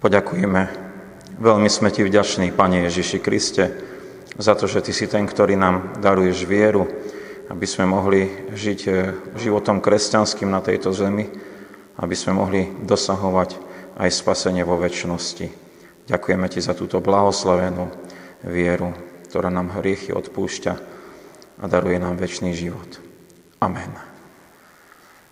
Poďakujeme. Veľmi sme Ti vďační, Pane Ježiši Kriste, za to, že Ty si ten, ktorý nám daruješ vieru, aby sme mohli žiť eh, životom kresťanským na tejto zemi, aby sme mohli dosahovať aj spasenie vo väčšnosti. Ďakujeme Ti za túto blahoslavenú vieru, ktorá nám hriechy odpúšťa a daruje nám väčší život. Amen.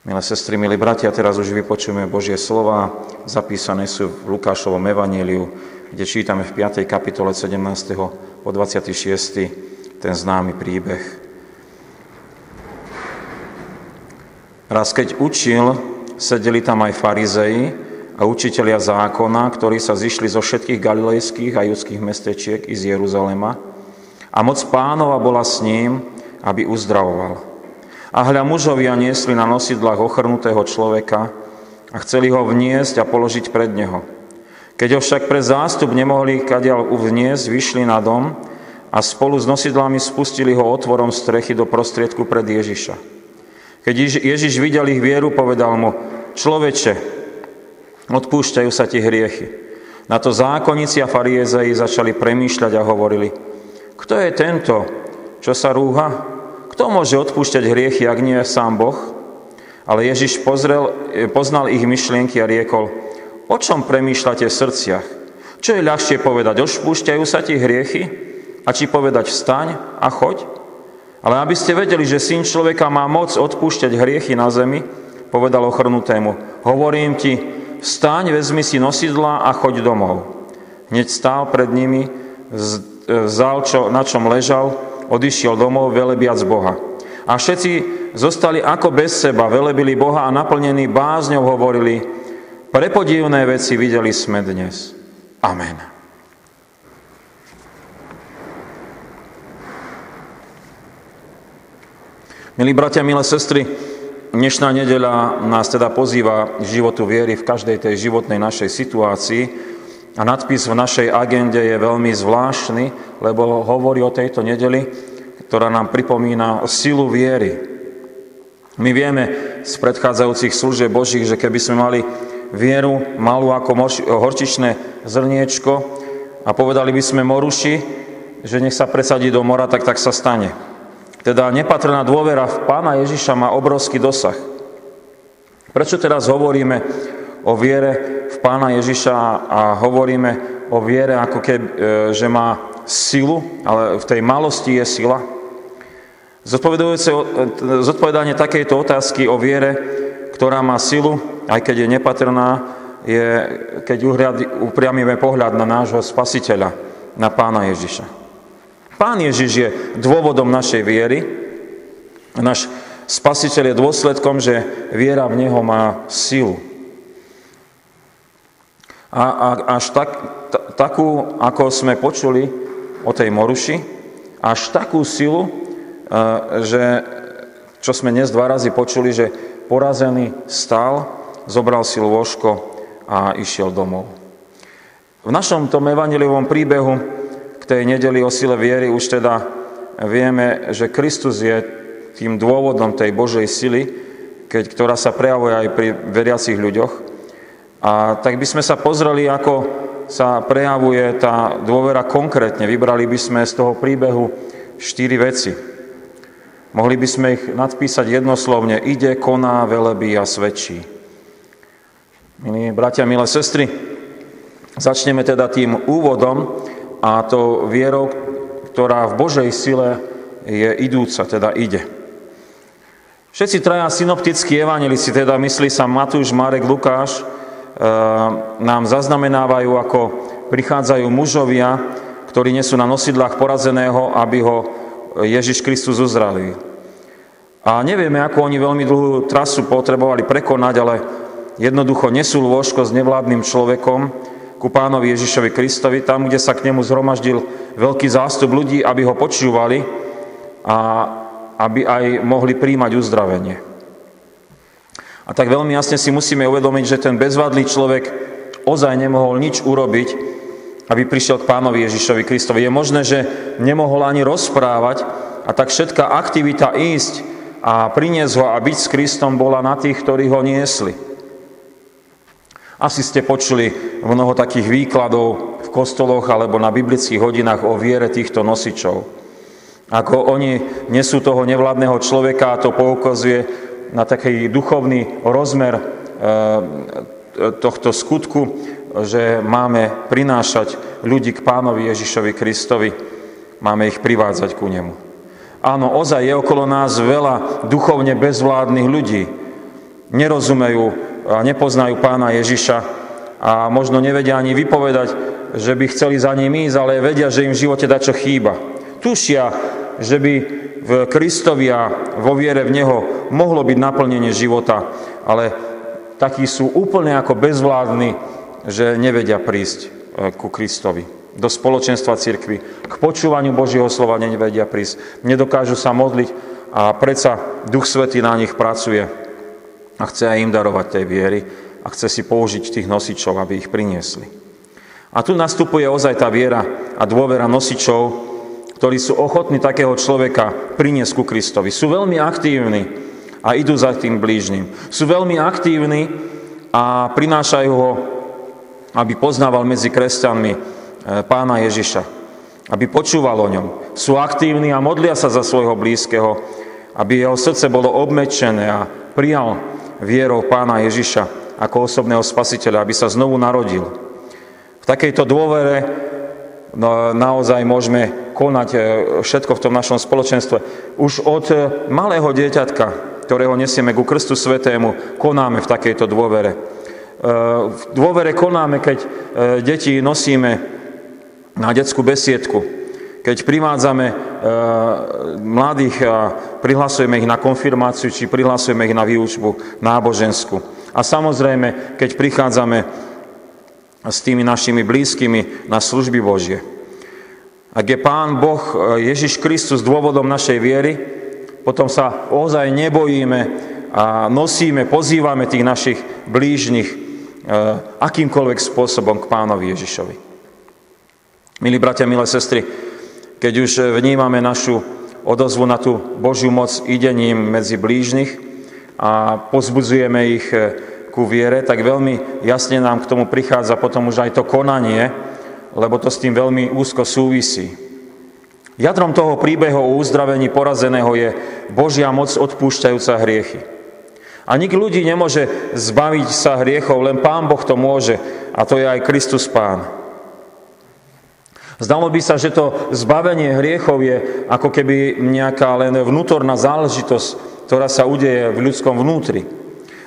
Milé sestry, milí bratia, teraz už vypočujeme Božie slova, zapísané sú v Lukášovom evaníliu, kde čítame v 5. kapitole 17. po 26. ten známy príbeh. Raz keď učil, sedeli tam aj farizei a učitelia zákona, ktorí sa zišli zo všetkých galilejských a judských mestečiek i z Jeruzalema a moc pánova bola s ním, aby uzdravoval. A hľa mužovia niesli na nosidlách ochrnutého človeka a chceli ho vniesť a položiť pred neho. Keď ho však pre zástup nemohli kadiaľ uvniesť, vyšli na dom a spolu s nosidlami spustili ho otvorom strechy do prostriedku pred Ježiša. Keď Ježiš videl ich vieru, povedal mu, človeče, odpúšťajú sa ti hriechy. Na to zákonníci a fariezei začali premýšľať a hovorili, kto je tento, čo sa rúha? Kto môže odpúšťať hriechy, ak nie sám Boh? Ale Ježiš pozrel, poznal ich myšlienky a riekol, o čom premýšľate v srdciach? Čo je ľahšie povedať, odpúšťajú sa ti hriechy? A či povedať vstaň a choď? Ale aby ste vedeli, že syn človeka má moc odpúšťať hriechy na zemi, povedal ochrnutému, hovorím ti, vstaň, vezmi si nosidla a choď domov. Hneď stál pred nimi, vzal, čo, na čom ležal odišiel domov velebiac Boha. A všetci zostali ako bez seba, velebili Boha a naplnení bázňou hovorili, prepodivné veci videli sme dnes. Amen. Milí bratia, milé sestry, dnešná nedeľa nás teda pozýva k životu viery v každej tej životnej našej situácii, a nadpis v našej agende je veľmi zvláštny, lebo hovorí o tejto nedeli, ktorá nám pripomína silu viery. My vieme z predchádzajúcich služieb Božích, že keby sme mali vieru malú ako horčičné zrniečko a povedali by sme moruši, že nech sa presadí do mora, tak tak sa stane. Teda nepatrná dôvera v Pána Ježiša má obrovský dosah. Prečo teraz hovoríme o viere Pána Ježiša a hovoríme o viere ako keby, e, že má silu, ale v tej malosti je sila. E, zodpovedanie takejto otázky o viere, ktorá má silu, aj keď je nepatrná, je, keď upriamíme pohľad na nášho spasiteľa, na Pána Ježiša. Pán Ježiš je dôvodom našej viery, náš spasiteľ je dôsledkom, že viera v Neho má silu. A, až tak, t- takú, ako sme počuli o tej moruši, až takú silu, e, že, čo sme dnes dva razy počuli, že porazený stál, zobral si lôžko a išiel domov. V našom tom evangeliovom príbehu k tej nedeli o sile viery už teda vieme, že Kristus je tým dôvodom tej Božej sily, keď, ktorá sa prejavuje aj pri veriacich ľuďoch. A tak by sme sa pozreli, ako sa prejavuje tá dôvera konkrétne. Vybrali by sme z toho príbehu štyri veci. Mohli by sme ich nadpísať jednoslovne. Ide, koná, velebí a svedčí. Milí bratia, milé sestry, začneme teda tým úvodom a to vierou, ktorá v Božej sile je idúca, teda ide. Všetci traja synoptickí evanelici, teda myslí sa Matúš, Marek, Lukáš, nám zaznamenávajú, ako prichádzajú mužovia, ktorí nesú na nosidlách porazeného, aby ho Ježiš Kristus uzdravil. A nevieme, ako oni veľmi dlhú trasu potrebovali prekonať, ale jednoducho nesú lôžko s nevládnym človekom ku pánovi Ježišovi Kristovi, tam, kde sa k nemu zhromaždil veľký zástup ľudí, aby ho počúvali a aby aj mohli príjmať uzdravenie. A tak veľmi jasne si musíme uvedomiť, že ten bezvadlý človek ozaj nemohol nič urobiť, aby prišiel k pánovi Ježišovi Kristovi. Je možné, že nemohol ani rozprávať a tak všetká aktivita ísť a priniesť ho a byť s Kristom bola na tých, ktorí ho niesli. Asi ste počuli mnoho takých výkladov v kostoloch alebo na biblických hodinách o viere týchto nosičov. Ako oni nesú toho nevládneho človeka a to poukazuje na taký duchovný rozmer e, tohto skutku, že máme prinášať ľudí k pánovi Ježišovi Kristovi, máme ich privádzať ku nemu. Áno, ozaj je okolo nás veľa duchovne bezvládnych ľudí. Nerozumejú a nepoznajú pána Ježiša a možno nevedia ani vypovedať, že by chceli za ním ísť, ale vedia, že im v živote čo chýba. Tušia, že by v Kristovi a vo viere v Neho mohlo byť naplnenie života, ale takí sú úplne ako bezvládni, že nevedia prísť e, ku Kristovi do spoločenstva cirkvy, k počúvaniu Božieho slova nevedia prísť, nedokážu sa modliť a predsa Duch Svetý na nich pracuje a chce aj im darovať tej viery a chce si použiť tých nosičov, aby ich priniesli. A tu nastupuje ozaj tá viera a dôvera nosičov, ktorí sú ochotní takého človeka priniesť ku Kristovi. Sú veľmi aktívni a idú za tým blížnym. Sú veľmi aktívni a prinášajú ho, aby poznával medzi kresťanmi E, pána Ježiša, aby počúval o ňom. Sú aktívni a modlia sa za svojho blízkeho, aby jeho srdce bolo obmečené a prijal vierou pána Ježiša ako osobného spasiteľa, aby sa znovu narodil. V takejto dôvere no, naozaj môžeme konať e, všetko v tom našom spoločenstve. Už od e, malého dieťatka, ktorého nesieme ku Krstu Svetému, konáme v takejto dôvere. V dôvere konáme, keď deti nosíme na detskú besiedku, keď privádzame e, mladých a prihlasujeme ich na konfirmáciu, či prihlasujeme ich na výučbu náboženskú. A samozrejme, keď prichádzame s tými našimi blízkymi na služby Božie. Ak je Pán Boh e, Ježiš Kristus dôvodom našej viery, potom sa ozaj nebojíme a nosíme, pozývame tých našich blížnych e, akýmkoľvek spôsobom k Pánovi Ježišovi. Milí bratia, milé sestry, keď už vnímame našu odozvu na tú Božiu moc idením medzi blížnych a pozbudzujeme ich ku viere, tak veľmi jasne nám k tomu prichádza potom už aj to konanie, lebo to s tým veľmi úzko súvisí. Jadrom toho príbehu o uzdravení porazeného je Božia moc odpúšťajúca hriechy. A nik ľudí nemôže zbaviť sa hriechov, len Pán Boh to môže, a to je aj Kristus Pán. Zdalo by sa, že to zbavenie hriechov je ako keby nejaká len vnútorná záležitosť, ktorá sa udeje v ľudskom vnútri.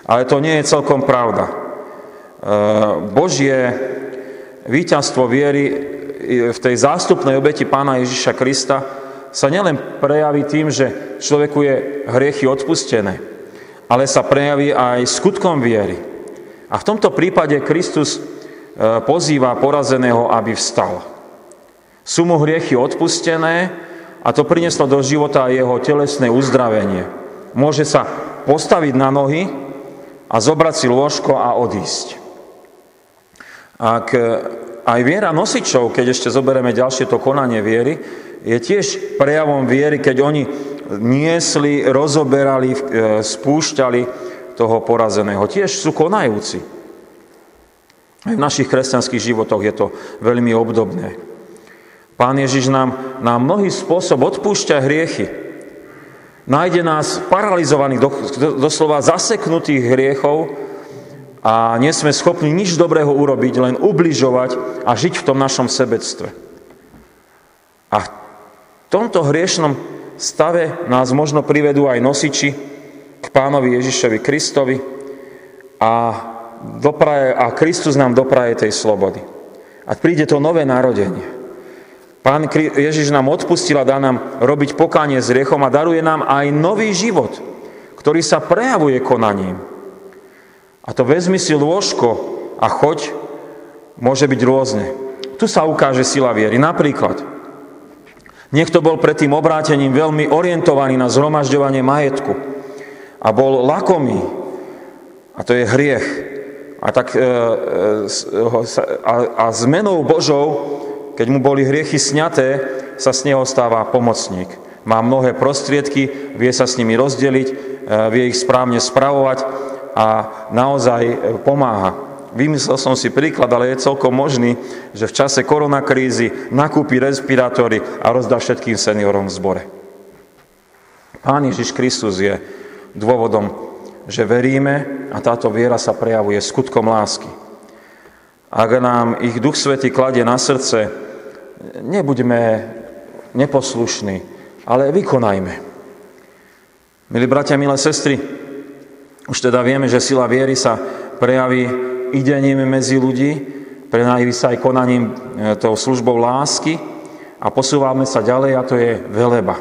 Ale to nie je celkom pravda. E, Božie víťazstvo viery v tej zástupnej obeti pána Ježiša Krista sa nielen prejaví tým, že človeku je hriechy odpustené, ale sa prejaví aj skutkom viery. A v tomto prípade Kristus e, pozýva porazeného, aby vstal. Sú mu hriechy odpustené a to prinieslo do života jeho telesné uzdravenie. Môže sa postaviť na nohy a zobrať si lôžko a odísť. Ak aj viera nosičov, keď ešte zoberieme ďalšie to konanie viery, je tiež prejavom viery, keď oni niesli, rozoberali, e, spúšťali toho porazeného. Tiež sú konajúci. Aj v našich kresťanských životoch je to veľmi obdobné. Pán Ježiš nám na mnohý spôsob odpúšťa hriechy. Nájde nás paralizovaných, doslova zaseknutých hriechov a nie sme schopní nič dobrého urobiť, len ubližovať a žiť v tom našom sebectve. A v tomto hriešnom stave nás možno privedú aj nosiči k pánovi Ježišovi Kristovi a, dopraje, a Kristus nám dopraje tej slobody. A príde to nové narodenie. Pán Ježiš nám odpustil a dá nám robiť pokánie s riechom a daruje nám aj nový život, ktorý sa prejavuje konaním. A to vezmi si lôžko a choď môže byť rôzne. Tu sa ukáže sila viery. Napríklad, niekto bol pred tým obrátením veľmi orientovaný na zhromažďovanie majetku a bol lakomý. A to je hriech. A, tak, e, e, a, zmenou Božou keď mu boli hriechy sňaté, sa z neho stáva pomocník. Má mnohé prostriedky, vie sa s nimi rozdeliť, e, vie ich správne spravovať a naozaj e, pomáha. Vymyslel som si príklad, ale je celkom možný, že v čase koronakrízy nakúpi respirátory a rozdá všetkým seniorom v zbore. Pán Ježiš Kristus je dôvodom, že veríme a táto viera sa prejavuje skutkom lásky. Ak nám ich Duch Svety kladie na srdce, nebuďme neposlušní, ale vykonajme. Milí bratia, milé sestry, už teda vieme, že sila viery sa prejaví idením medzi ľudí, prenájaví sa aj konaním e, tou službou lásky a posúvame sa ďalej a to je veleba.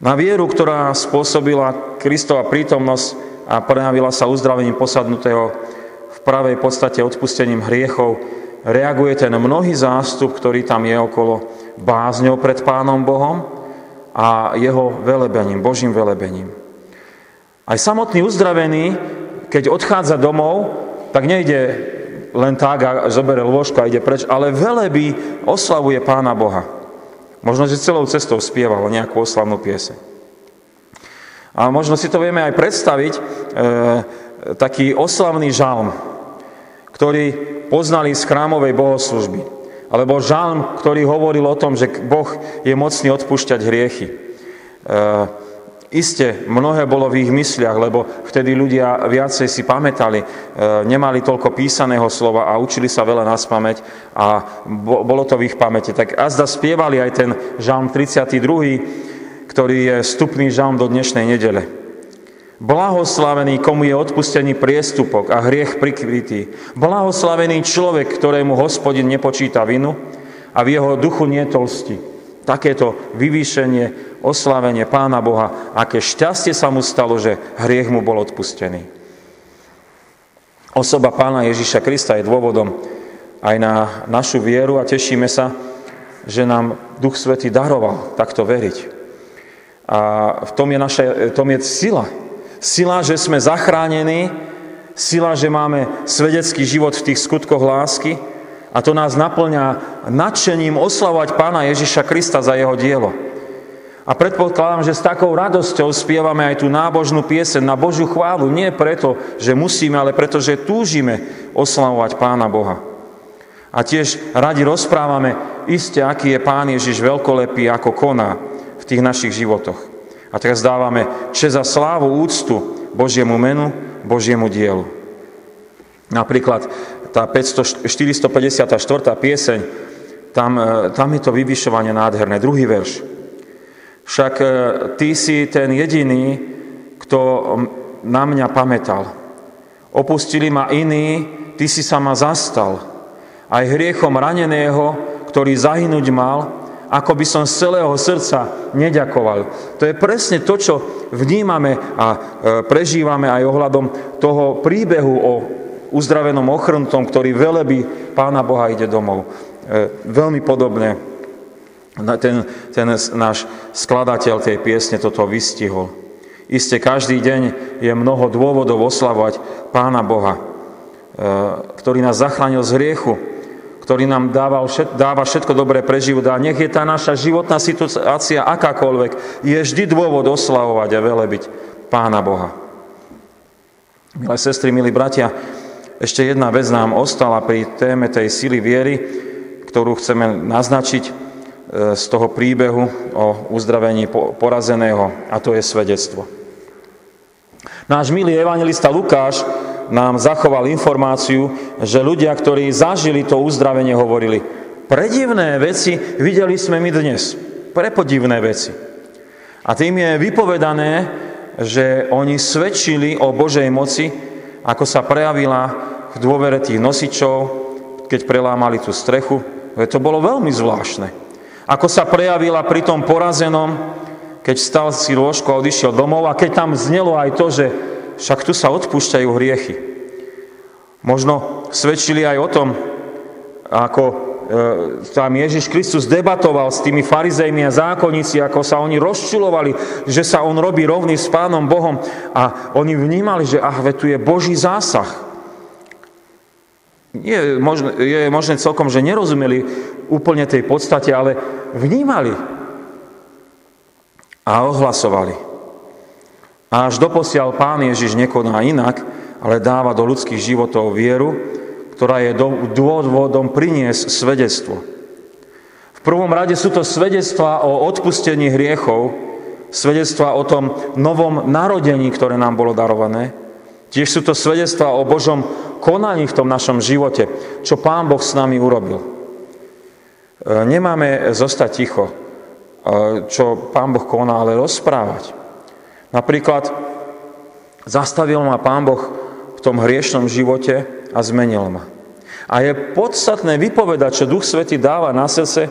Na vieru, ktorá spôsobila Kristova prítomnosť a prejavila sa uzdravením posadnutého v pravej podstate odpustením hriechov, reaguje ten mnohý zástup, ktorý tam je okolo bázňou pred Pánom Bohom a jeho velebením, Božím velebením. Aj samotný uzdravený keď odchádza domov, tak nejde len tak a zoberie lôžko a ide preč, ale veleby oslavuje Pána Boha. Možno, že celou cestou spieval nejakú oslavnú piese. A možno si to vieme aj predstaviť, e, taký oslavný žalm, ktorý poznali z chrámovej bohoslužby. Alebo žalm, ktorý hovoril o tom, že Boh je mocný odpúšťať hriechy. E, Isté, mnohé bolo v ich mysliach, lebo vtedy ľudia viacej si pamätali, e, nemali toľko písaného slova a učili sa veľa na spameť a bolo to v ich pamäti. Tak azda spievali aj ten žalm 32., ktorý je vstupný žalm do dnešnej nedele. Blahoslavený, komu je odpustený priestupok a hriech prikrytý. Blahoslavený človek, ktorému hospodin nepočíta vinu a v jeho duchu nie tolsti. Takéto vyvýšenie oslávenie Pána Boha, aké šťastie sa mu stalo, že hriech mu bol odpustený. Osoba Pána Ježiša Krista je dôvodom aj na našu vieru a tešíme sa, že nám Duch Svetý daroval takto veriť. A v tom je, naša, tom je sila. Sila, že sme zachránení, sila, že máme svedecký život v tých skutkoch lásky a to nás naplňa nadšením oslavovať Pána Ježiša Krista za jeho dielo. A predpokladám, že s takou radosťou spievame aj tú nábožnú piesen na Božiu chválu. Nie preto, že musíme, ale preto, že túžime oslavovať Pána Boha. A tiež radi rozprávame iste, aký je Pán Ježiš veľkolepý, ako koná v tých našich životoch. A teraz dávame čest za slávu, úctu Božiemu menu, Božiemu dielu. Napríklad tá 500, 454. pieseň, tam, e, tam je to vyvyšovanie nádherné. Druhý verš. Však e, ty si ten jediný, kto na mňa pamätal. Opustili ma iní, ty si sa ma zastal. Aj hriechom raneného, ktorý zahynúť mal, ako by som z celého srdca neďakoval. To je presne to, čo vnímame a e, prežívame aj ohľadom toho príbehu o uzdravenom ochrnutom, ktorý veleby Pána Boha ide domov. E, veľmi podobne ten, ten náš skladateľ tej piesne toto vystihol. Isté každý deň je mnoho dôvodov oslavovať Pána Boha, e, ktorý nás zachránil z hriechu, ktorý nám dával, dáva všetko dobré pre život a nech je tá naša životná situácia akákoľvek, je vždy dôvod oslavovať a velebiť Pána Boha. Milé sestry, milí bratia, ešte jedna vec nám ostala pri téme tej sily viery, ktorú chceme naznačiť z toho príbehu o uzdravení porazeného, a to je svedectvo. Náš milý evangelista Lukáš nám zachoval informáciu, že ľudia, ktorí zažili to uzdravenie, hovorili, predivné veci videli sme my dnes. Prepodivné veci. A tým je vypovedané, že oni svedčili o Božej moci, ako sa prejavila v dôvere tých nosičov, keď prelámali tú strechu. To bolo veľmi zvláštne. Ako sa prejavila pri tom porazenom, keď stal si lôžko a odišiel domov a keď tam znelo aj to, že však tu sa odpúšťajú hriechy. Možno svedčili aj o tom, ako tam Ježiš Kristus debatoval s tými farizejmi a zákonníci, ako sa oni rozčulovali, že sa on robí rovný s Pánom Bohom a oni vnímali, že ach, tu je Boží zásah. Je možné, je možné celkom, že nerozumeli úplne tej podstate, ale vnímali a ohlasovali. A až doposiaľ pán Ježiš nekoná inak, ale dáva do ľudských životov vieru, ktorá je dôvodom priniesť svedectvo. V prvom rade sú to svedectvá o odpustení hriechov, svedectvá o tom novom narodení, ktoré nám bolo darované. Tiež sú to svedectvá o Božom konaní v tom našom živote, čo Pán Boh s nami urobil. E, nemáme zostať ticho, e, čo Pán Boh koná, ale rozprávať. Napríklad zastavil ma Pán Boh v tom hriešnom živote a zmenil ma. A je podstatné vypovedať, čo Duch Svety dáva na srdce,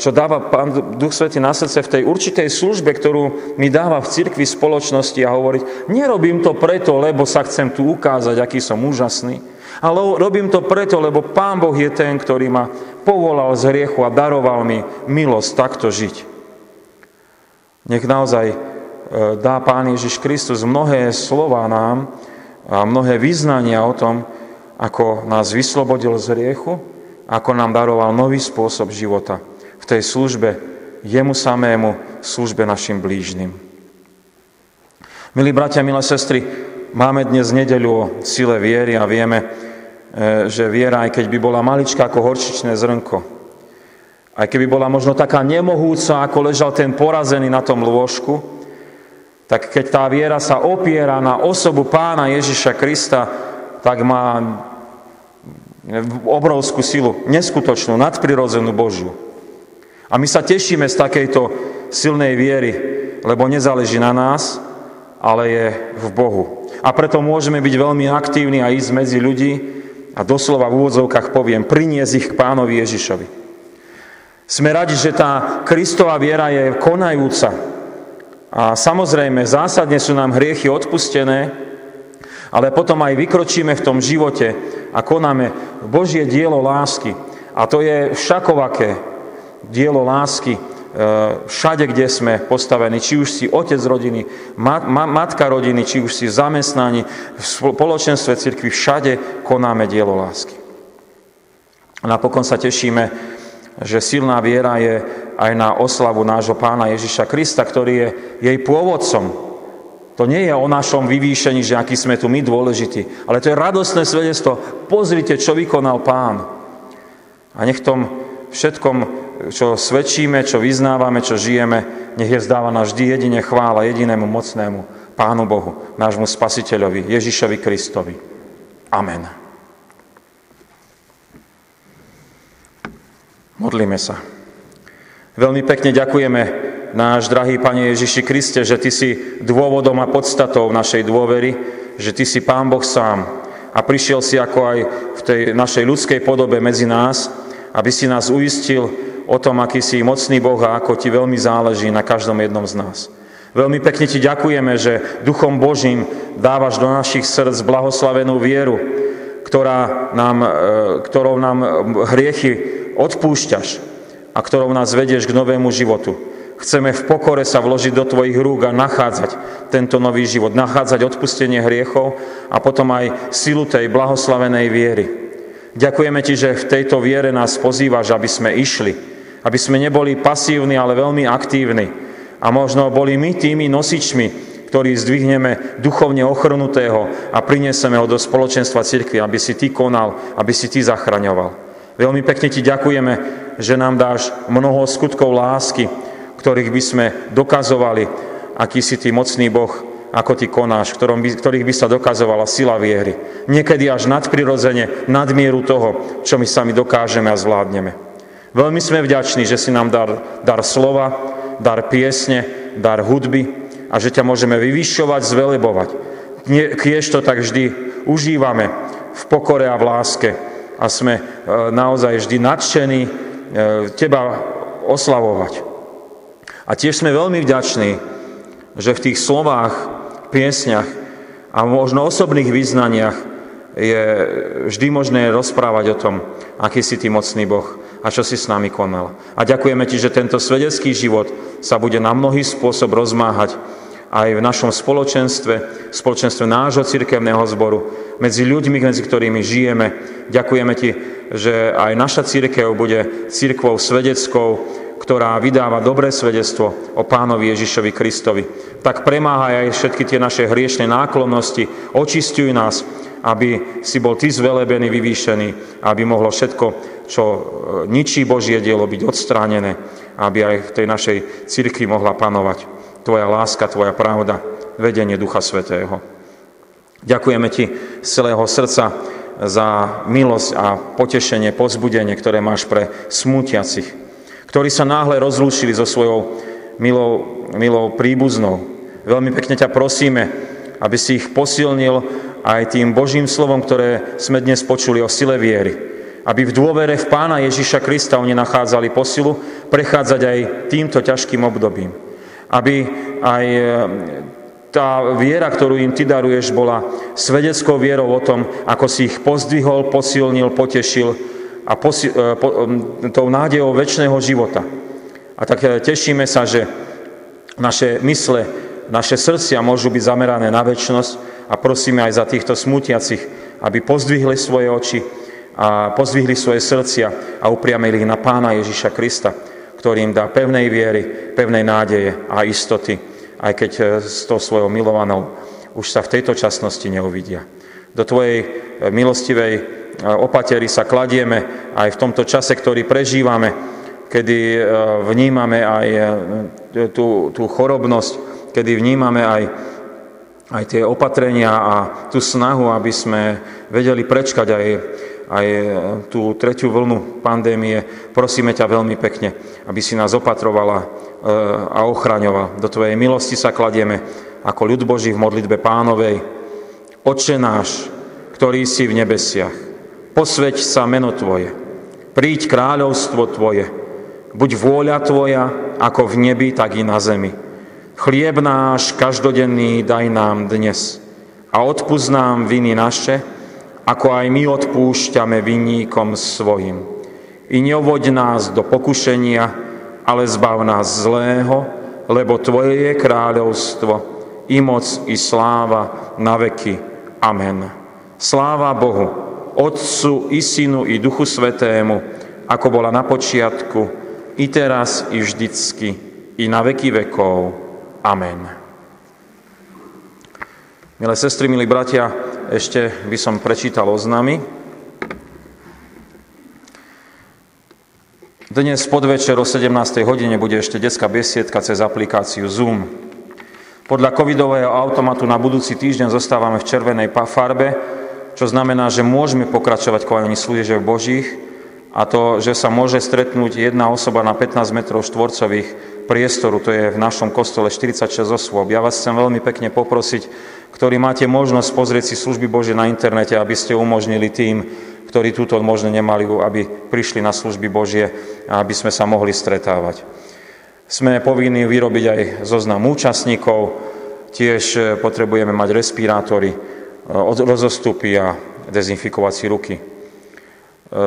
čo dáva Pán Duch Svety na srdce v tej určitej službe, ktorú mi dáva v cirkvi spoločnosti a hovoriť, nerobím to preto, lebo sa chcem tu ukázať, aký som úžasný, ale robím to preto, lebo Pán Boh je ten, ktorý ma povolal z hriechu a daroval mi milosť takto žiť. Nech naozaj e, dá Pán Ježiš Kristus mnohé slova nám a mnohé vyznania o tom, ako nás vyslobodil z hriechu, ako nám daroval nový spôsob života v tej službe jemu samému, službe našim blížnym. Milí bratia, milé sestry, máme dnes nedeľu o sile viery a vieme, e, že viera, aj keď by bola maličká ako horčičné zrnko, aj keby bola možno taká nemohúca, ako ležal ten porazený na tom lôžku, tak keď tá viera sa opiera na osobu pána Ježiša Krista, tak má obrovskú silu, neskutočnú, nadprirodzenú Božiu. A my sa tešíme z takejto silnej viery, lebo nezáleží na nás, ale je v Bohu. A preto môžeme byť veľmi aktívni a ísť medzi ľudí a doslova v úvodzovkách poviem, priniesť ich k pánovi Ježišovi. Sme radi, že tá Kristová viera je konajúca. A samozrejme, zásadne sú nám hriechy odpustené, ale potom aj vykročíme v tom živote a konáme Božie dielo lásky. A to je všakovaké dielo lásky e, všade, kde sme postavení, či už si otec rodiny, matka rodiny, či už si zamestnaní, v spoločenstve cirkvi, všade konáme dielo lásky. Napokon sa tešíme, že silná viera je aj na oslavu nášho pána Ježiša Krista, ktorý je jej pôvodcom, to nie je o našom vyvýšení, že aký sme tu my dôležití, ale to je radostné svedectvo. Pozrite, čo vykonal pán. A nech tom všetkom, čo svedčíme, čo vyznávame, čo žijeme, nech je zdávaná vždy jedine chvála jedinému mocnému Pánu Bohu, nášmu Spasiteľovi, Ježišovi Kristovi. Amen. Modlíme sa. Veľmi pekne ďakujeme náš drahý Pane Ježiši Kriste, že Ty si dôvodom a podstatou našej dôvery, že Ty si Pán Boh sám a prišiel si ako aj v tej našej ľudskej podobe medzi nás, aby si nás uistil o tom, aký si mocný Boh a ako Ti veľmi záleží na každom jednom z nás. Veľmi pekne Ti ďakujeme, že Duchom Božím dávaš do našich srdc blahoslavenú vieru, ktorá nám, e, ktorou nám hriechy odpúšťaš a ktorou nás vedieš k novému životu. Chceme v pokore sa vložiť do Tvojich rúk a nachádzať tento nový život, nachádzať odpustenie hriechov a potom aj silu tej blahoslavenej viery. Ďakujeme Ti, že v tejto viere nás pozývaš, aby sme išli, aby sme neboli pasívni, ale veľmi aktívni. A možno boli my tými nosičmi, ktorí zdvihneme duchovne ochrnutého a prinesieme ho do spoločenstva cirkvi, aby si Ty konal, aby si Ty zachraňoval. Veľmi pekne Ti ďakujeme, že nám dáš mnoho skutkov lásky, ktorých by sme dokazovali, aký si ty mocný Boh, ako ty konáš, by, ktorých by sa dokazovala sila viery. Niekedy až nadprirodzene, nadmieru toho, čo my sami dokážeme a zvládneme. Veľmi sme vďační, že si nám dar, dar slova, dar piesne, dar hudby a že ťa môžeme vyvyšovať, zvelebovať. Kiež to tak vždy užívame v pokore a v láske a sme e, naozaj vždy nadšení teba oslavovať. A tiež sme veľmi vďační, že v tých slovách, piesňach a možno osobných význaniach je vždy možné rozprávať o tom, aký si ty mocný Boh a čo si s nami konal. A ďakujeme ti, že tento svedecký život sa bude na mnohý spôsob rozmáhať aj v našom spoločenstve, spoločenstve nášho cirkevného zboru, medzi ľuďmi, medzi ktorými žijeme. Ďakujeme ti, že aj naša církev bude církvou svedeckou, ktorá vydáva dobré svedectvo o pánovi Ježišovi Kristovi. Tak premáhaj aj všetky tie naše hriešne náklonnosti, očistuj nás, aby si bol Ty zvelebený, vyvýšený, aby mohlo všetko, čo e, ničí Božie dielo, byť odstránené, aby aj v tej našej cirkvi mohla panovať Tvoja láska, Tvoja pravda, vedenie Ducha Svetého. Ďakujeme Ti z celého srdca za milosť a potešenie, pozbudenie, ktoré máš pre smútiacich, ktorí sa náhle rozlúčili so svojou milou, milou príbuznou. Veľmi pekne ťa prosíme, aby si ich posilnil aj tým Božím slovom, ktoré sme dnes počuli o sile viery. Aby v dôvere v Pána Ježiša Krista oni nachádzali posilu prechádzať aj týmto ťažkým obdobím. Aby aj tá viera, ktorú im ty daruješ, bola svedeckou vierou o tom, ako si ich pozdvihol, posilnil, potešil a posi- e, po, tou nádejou väčšného života. A tak e, tešíme sa, že naše mysle, naše srdcia môžu byť zamerané na väčšnosť a prosíme aj za týchto smutiacich, aby pozdvihli svoje oči a pozdvihli svoje srdcia a upriamili ich na Pána Ježiša Krista, ktorý im dá pevnej viery, pevnej nádeje a istoty aj keď e, s tou svojou milovanou už sa v tejto časnosti neuvidia. Do Tvojej e, milostivej e, opatery sa kladieme aj v tomto čase, ktorý prežívame, kedy vnímame aj tú, tú chorobnosť, kedy vnímame aj, aj tie opatrenia a tú snahu, aby sme vedeli prečkať aj, aj tú tretiu vlnu pandémie. Prosíme ťa veľmi pekne, aby si nás opatrovala a ochraňoval. Do Tvojej milosti sa kladieme ako ľud Boží v modlitbe pánovej. Oče náš, ktorý si v nebesiach, posveď sa meno Tvoje, príď kráľovstvo Tvoje, buď vôľa Tvoja, ako v nebi, tak i na zemi. Chlieb náš každodenný daj nám dnes a odpúsť nám viny naše, ako aj my odpúšťame vinníkom svojim. I neovoď nás do pokušenia, ale zbav nás zlého, lebo Tvoje je kráľovstvo, i moc, i sláva na veky. Amen. Sláva Bohu, Otcu, i Synu, i Duchu Svetému, ako bola na počiatku, i teraz, i vždycky, i na veky vekov. Amen. Milé sestry, milí bratia, ešte by som prečítal oznamy. Dnes podvečer o 17. hodine bude ešte detská besiedka cez aplikáciu Zoom. Podľa covidového automatu na budúci týždeň zostávame v červenej farbe, čo znamená, že môžeme pokračovať konaní služieb Božích a to, že sa môže stretnúť jedna osoba na 15 metrov štvorcových priestoru, to je v našom kostole 46 osôb. Ja vás chcem veľmi pekne poprosiť, ktorí máte možnosť pozrieť si služby Bože na internete, aby ste umožnili tým, ktorí túto možno nemali, aby prišli na služby Božie a aby sme sa mohli stretávať. Sme povinní vyrobiť aj zoznam účastníkov, tiež e, potrebujeme mať respirátory, e, rozostupy a dezinfikovať si ruky. E,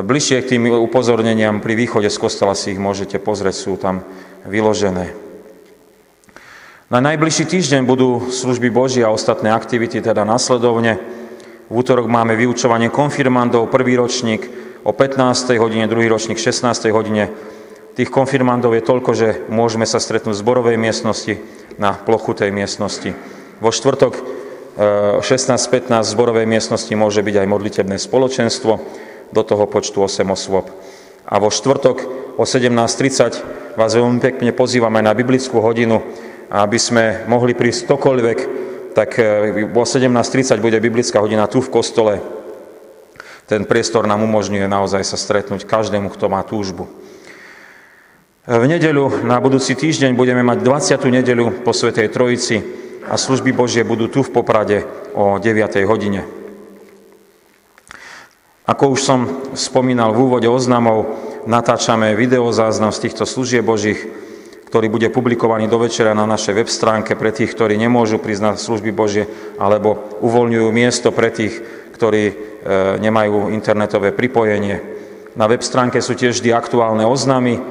bližšie k tým upozorneniam pri východe z kostola si ich môžete pozrieť, sú tam vyložené. Na najbližší týždeň budú služby Boží a ostatné aktivity teda nasledovne. V útorok máme vyučovanie konfirmandov, prvý ročník o 15. hodine, druhý ročník 16. hodine. Tých konfirmandov je toľko, že môžeme sa stretnúť v zborovej miestnosti na plochu tej miestnosti. Vo štvrtok 16.15 v zborovej miestnosti môže byť aj modlitebné spoločenstvo, do toho počtu 8 osôb. A vo štvrtok o 17.30 vás veľmi pekne pozývame na biblickú hodinu, aby sme mohli prísť ktokoľvek, tak e, o 17.30 bude biblická hodina tu v kostole. Ten priestor nám umožňuje naozaj sa stretnúť každému, kto má túžbu. V nedeľu na budúci týždeň budeme mať 20. nedeľu po Svetej Trojici a služby Božie budú tu v Poprade o 9. hodine. Ako už som spomínal v úvode oznamov, natáčame videozáznam z týchto služieb Božích, ktorý bude publikovaný do večera na našej web stránke pre tých, ktorí nemôžu na služby Božie, alebo uvoľňujú miesto pre tých, ktorí e, nemajú internetové pripojenie. Na web stránke sú tiež vždy aktuálne oznamy. E,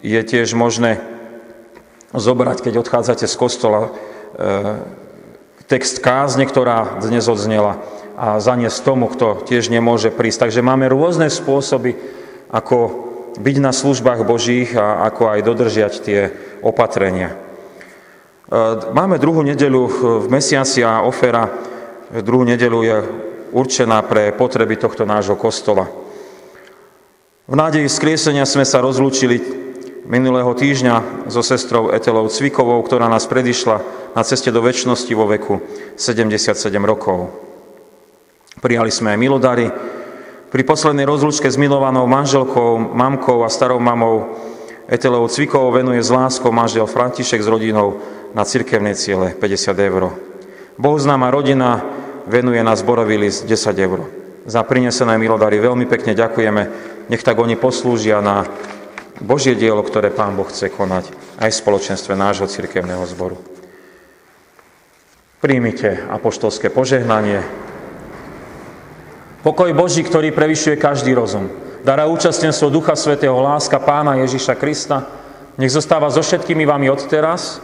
je tiež možné zobrať, keď odchádzate z kostola, e, text kázne, ktorá dnes odznela a zaniesť tomu, kto tiež nemôže prísť. Takže máme rôzne spôsoby, ako byť na službách Božích a ako aj dodržiať tie opatrenia. Máme druhú nedelu v mesiaci a ofera druhú nedelu je určená pre potreby tohto nášho kostola. V nádeji skriesenia sme sa rozlúčili minulého týždňa so sestrou Etelou Cvikovou, ktorá nás predišla na ceste do väčšnosti vo veku 77 rokov. Prijali sme aj milodary. Pri poslednej rozlúčke s milovanou manželkou, mamkou a starou mamou Etelou Cvikovou venuje z láskou manžel František s rodinou na cirkevné ciele 50 eur. Bohuznáma rodina venuje na zborový list 10 eur. Za prinesené milodary veľmi pekne ďakujeme. Nech tak oni poslúžia na Božie dielo, ktoré Pán Boh chce konať aj v spoločenstve nášho cirkevného zboru. Príjmite apoštolské požehnanie. Pokoj Boží, ktorý prevyšuje každý rozum. Dara účastenstvo Ducha Svetého, láska Pána Ježiša Krista, nech zostáva so všetkými vami odteraz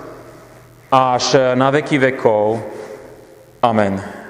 až na veky vekov. Amen.